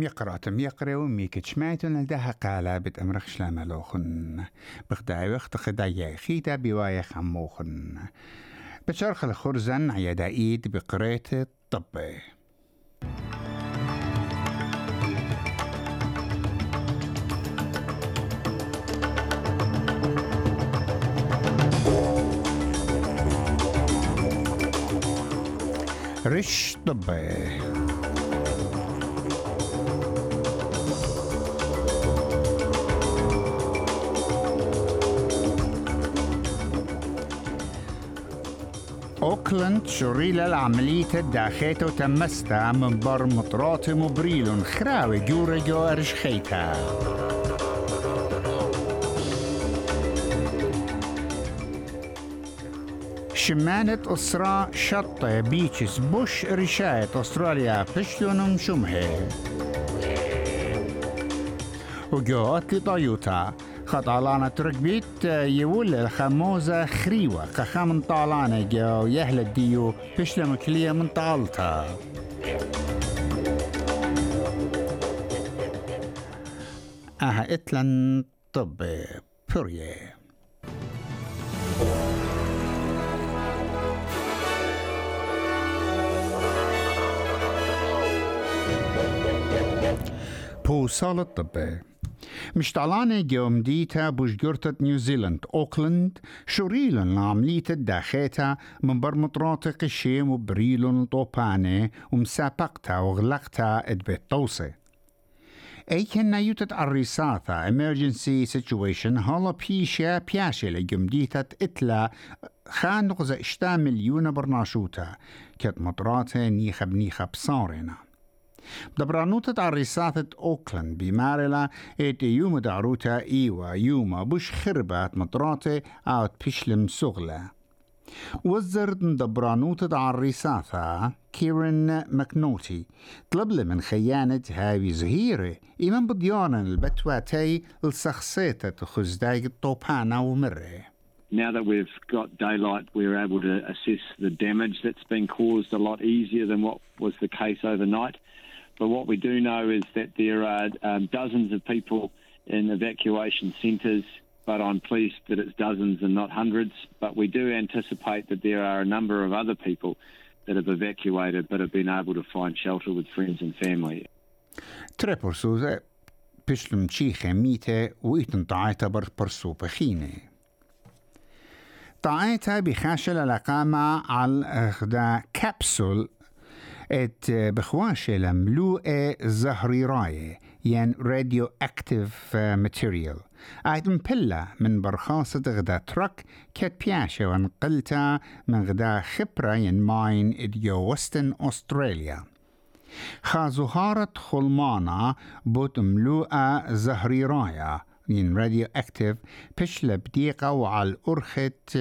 ميقرات ميقرا وميك تشمايتون لدها أمرخ شلاملوخن بخداي وقت خداي خيتا بواي خموخن. بشرخ الخرزن عيدا إيد بقريت الطبي رش طبي. أوكلاند شريلة العملية الداخيت وتمستا من بر مطرات مبريل خراوي جورة جو أرشخيتا شمانة أسرة شطة بيتشز بوش رشاية أستراليا بشلونم شمهي وجوات لطيوتا خطالانة تركبيت يول الخموزة خريوة كخام طالانة جو يهل الديو بشلم كلية من طالتا أها إتلن طب بورية. بوصال الطبي مشتعلانة جوم ديتا بوشجرتة نيوزيلند أوكلاند شريلن لعملية الداخيتا من برمطرات قشيم وبريلن طوباني ومسابقتا وغلقتا ادبت توصي أي كنا يوتت الرساثة emergency situation هلا بيشا بياشي لجمديتة إتلا خان نغزة اشتا برناشوتا كت مطراتة نيخة بنيخة بصارنا دبرانوتة عريساتة أوكلاند بمارلا إيتي يوم دعروتا إيوا يوما بوش خربات مطراتة أوت بيشلم سغلة وزرت دبرانوتة عريساتها كيرن مكنوتي طلب لي من خيانة هاوي زهيرة إيمان بديانا البتواتي السخصيتة خزداي الطوبانا ومره Now that we've got daylight, we're able to assess the damage that's been caused a lot easier than what was the case overnight. But what we do know is that there are um, dozens of people in evacuation centres, but I'm pleased that it's dozens and not hundreds. But we do anticipate that there are a number of other people that have evacuated but have been able to find shelter with friends and family. Tre persuse pislum ċiħe mite u itun taħta bar persu peħine. طاعتها بخاشل الأقامة على إخدا كبسول ات بخواش ملوء زهري راي ين راديو اكتيف ماتيريال ايت مبلا من برخاصة غدا ترك كت بياشة ونقلتا من غدا خبرة ين ماين اديو وستن استراليا خازوهارة خلمانا بوت ملوءة زهري رايا من راديو اكتيف بشلة بديقة وعلى الأرخت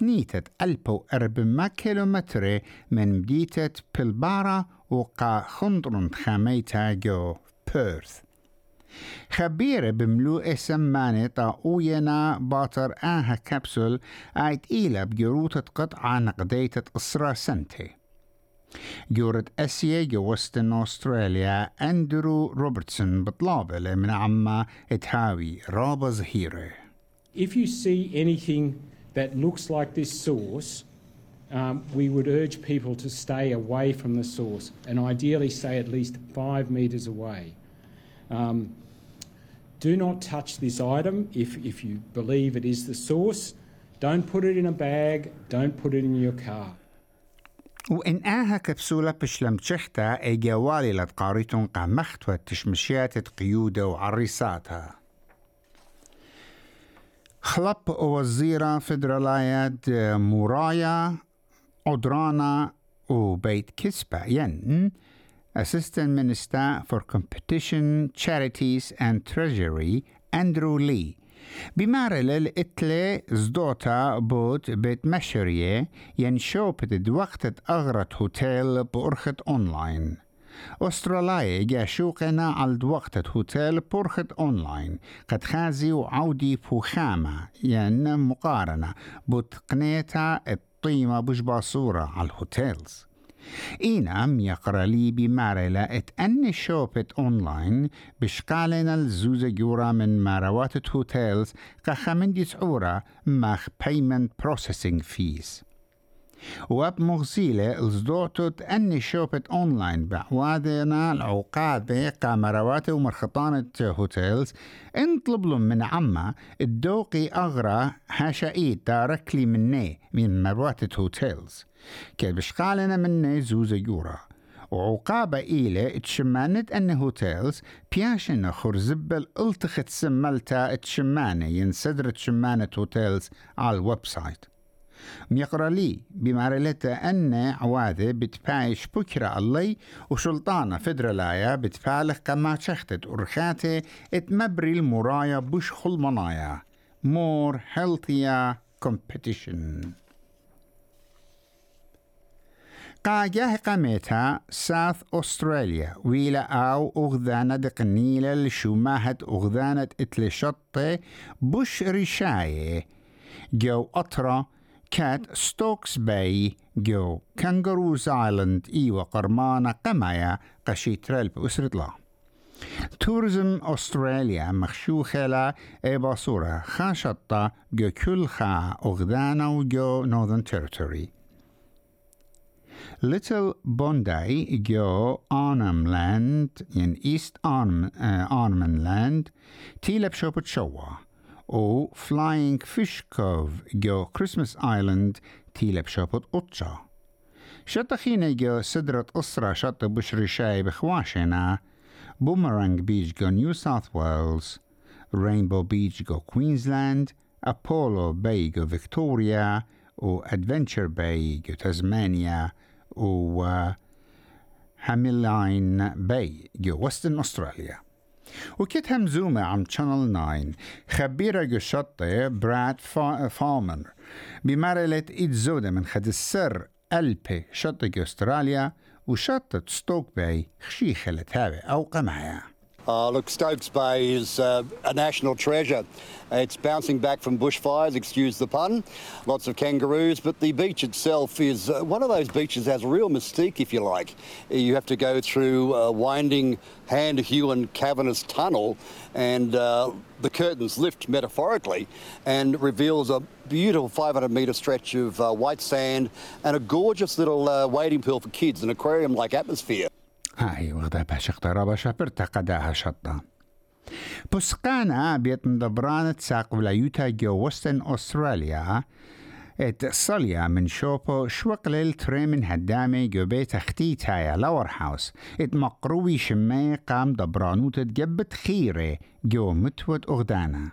بنيتة ألبو أربما كيلومتر من بديتة بلبارا وقا خندرن خاميتا جو بيرث. خبيرة بملوء سمانة طاوينا باطر آها كبسول آيت إيلا بجروطة قطعة نقديتة أسرة سنتي. جورة أسيا جوستن أستراليا أندرو روبرتسون بطلابة من عما اتهاوي رابا زهيرة If you see anything that looks like this source, um, we would urge people to stay away from the source and ideally stay at least five metres away. Um, do not touch this item if, if you believe it is the source. Don't put it in a bag, don't put it in your car. وإن آها كبسولة بشلم تشختا أي جوالي لتقاريتون قامخت وتشمشيات قيودة وعريساتها. خلب وزيرة فدرالاية مورايا عدرانا وبيت كسبة. ين Assistant Minister for Competition, Charities and Treasury أندرو لي بمارل إتلي زدوتا بوت بيت مشرية ينشوبت دوقت أغرت هوتيل بأرخت أونلاين أستراليا جاشوقنا على دوقت هوتيل بأرخت أونلاين قد خازي وعودي فخامة ين مقارنة بتقنيتا الطيمة بجبا صورة على الهوتيلز يقرأ لي بمارلة ات أني شوبت أونلاين بشقالنا الزوزة جورا من ماروات هوتيلز كخمن دي سعورة مخ payment processing fees. واب مغزيلة الزدوتت أني شوبت أونلاين بعوادنا العقاد بيقا مروات ومرخطانة هوتيلز. انطلب لهم من عما الدوقي أغرى هاشايد داركلي مني من مروات هوتيلز. كي بشقالنا مني زوزة يورا. وعقابة إيلة تشمانت أن هوتيلز بياشن خرزبل ألتخت سملتا تشمانة ينسدر تشمانة هوتيلز على الويب سايت. ميقرأ لي بمارلتا أن عواذة بتبايش بكرة الله وشلطانة فدرالايا بتفالخ كما شختت أرخاتي اتمبري المرايا بش خلمنايا more healthier competition. قاجه قامتها ساوث أستراليا ويلا أو أغذانة دقنيلة لشماهة أغذانة إتلشطة بش رشاية. جو أطرة كات ستوكس باي جو كانجروز آيلاند إيوا قرمانة قمايا قشيترال بأسرة الله تورزم أستراليا مخشوخة لا إيبا صورة خاشطة جو كل خا أغذانا وجو نورثern تيريتوري Little Bondi جو Land in East Arnhem, uh, Arnhem Land تيلب شوبت شوا و Flying Fish Cove جو Christmas Island تيلب شوبت أوتشا شطخينا جو سدرة أسرة شط بشري شاي بخواشنا بومرانج بيج جو نيو ساوث ويلز رينبو بيج جو كوينزلاند أبولو باي جو فيكتوريا و أدفنتشر باي جو تزمانيا و هاميلاين باي جو وستن أستراليا وكيت همزومة عم شانل 9 خبيرة جو شطة براد فا فالمر بمرلة إيد زودة من خد السر ألبي شطة أستراليا وشطة ستوك باي خشيخة لتابع أو قمعيا Uh, look, Stokes Bay is uh, a national treasure. It's bouncing back from bushfires, excuse the pun. Lots of kangaroos, but the beach itself is uh, one of those beaches that has a real mystique, if you like. You have to go through a winding, hand-hewn, cavernous tunnel, and uh, the curtains lift metaphorically and reveals a beautiful 500 metre stretch of uh, white sand and a gorgeous little uh, wading pool for kids, an aquarium-like atmosphere. هاي وغدا باش اقترب شابرتا قداها شطة. بسقانا بيت مدبرانة ساق ولايوتا جو وستن أستراليا. إت صليا من شوبو شوقلل تري من هدامي جو بيت أختي تايا لور هاوس. إت مقروي شمي قام دبرانوت تجبت خيري جو متوت أغدانا.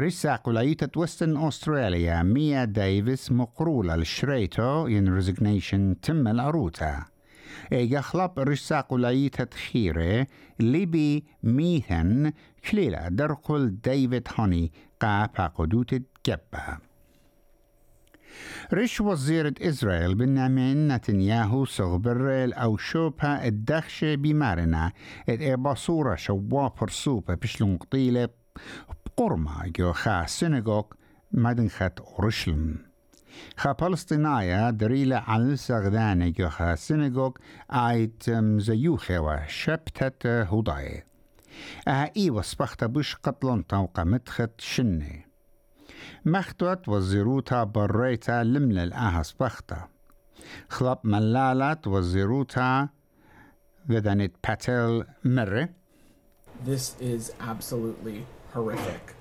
رساق ولايوتا وستن أستراليا ميا ديفيس مقرولة للشريتو ين ريزيجنيشن تم العروتا. يخلب رساق لايت تخيرة لبي ميثن كليلا درقل ديفيد هوني قا قدوت الجبة. رش وزيرة إسرائيل بنيامين نتنياهو صغبرل أو شوبها الدخشة بمارنا إبا صورة شوا برسوبة بشلون قطيلة بقرمة جو خا سينغوغ مدن خط أورشلم على سغدانة جو خا سينغوغ آيت زيوخة وشبتت هداي أها إي وصبخت بش قتلن توقع متخت شنة مختوت وزيروتا بريتا لملل أها صبختا خلب ملالت وزيروتا ودنت باتل مرة. This is absolutely horrific.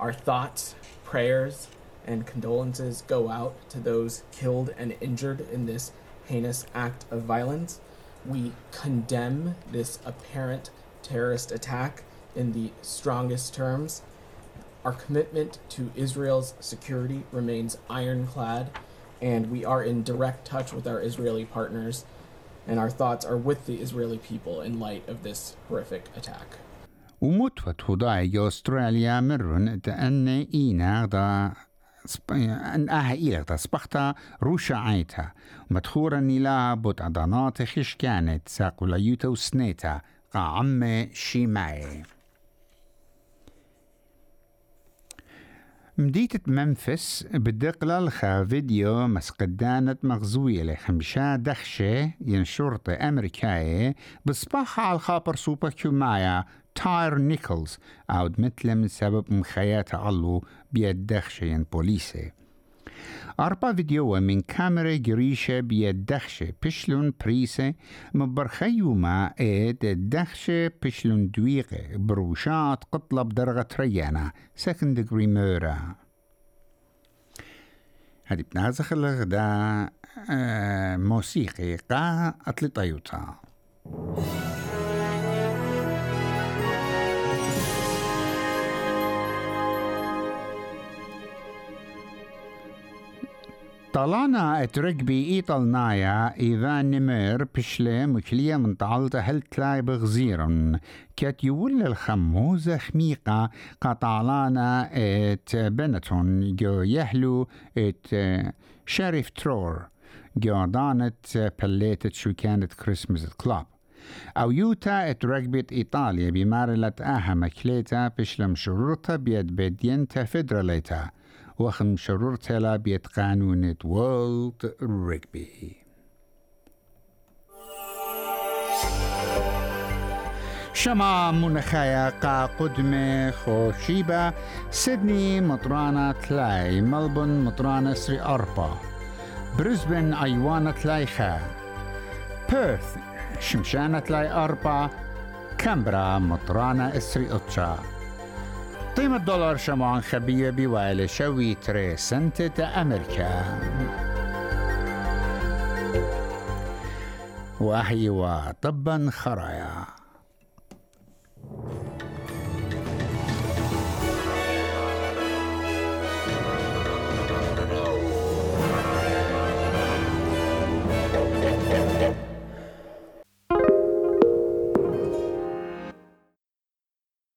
Our thoughts, prayers, and condolences go out to those killed and injured in this heinous act of violence. We condemn this apparent terrorist attack in the strongest terms. Our commitment to Israel's security remains ironclad, and we are in direct touch with our Israeli partners, and our thoughts are with the Israeli people in light of this horrific attack. ومتوت هداي أستراليا مرن تأن إينا آها إيلك دا سبختا روشا عيتا. مدخورا نيلا بوت عضانات خش كانت ساقو ليوتا وسنيتا قا عمي شيماي. مديتة منفس بدقلة الخا فيديو مسقدانة مغزوية لخمشة دخشة ين شرطة أمريكاية بصباح على الخابر سوبر كيومايا تاير نيكلز عود مثل سبب مخيات علو بيد دخشة ين بوليسي. أربع فيديو من كاميرا جريشة بيد دخشة بشلون بريسة مبرخيو ما إيد دخشة بشلون دويقة بروشات قطلة بدرجة ريانا. Second degree murder. هذه بنازخ الغداء آه موسيقي قا أطلي طيوتا طلعنا اترقبي ايطالنايا إيفان نمير بشلي مكلية من طعلته هل تلاي بغزيرن كات يول الخموزة خميقة قطعلانا ات بنتون جو يهلو ات شريف ترور جو دانت بليتت شو كانت كريسمس كلاب أو يوتا اترقبت إيطاليا بمارلة آها مكليتا بشلم شرورتا بيد بدينتا فدراليتا وخم شرور تلا بيت قانونة وولد ريكبي شما منخايا قا قدمة خوشيبة سيدني مطرانة تلاي ملبون مطرانة سري أربا. بريسبن أيوانا تلاي خا. بيرث شمشانة تلاي أربا كامبرا مطرانة اسري أتشا قيمة دولار شمعان خبية بوالي شوي تري سنتة أمريكا. وأحيوا طبا خرايا.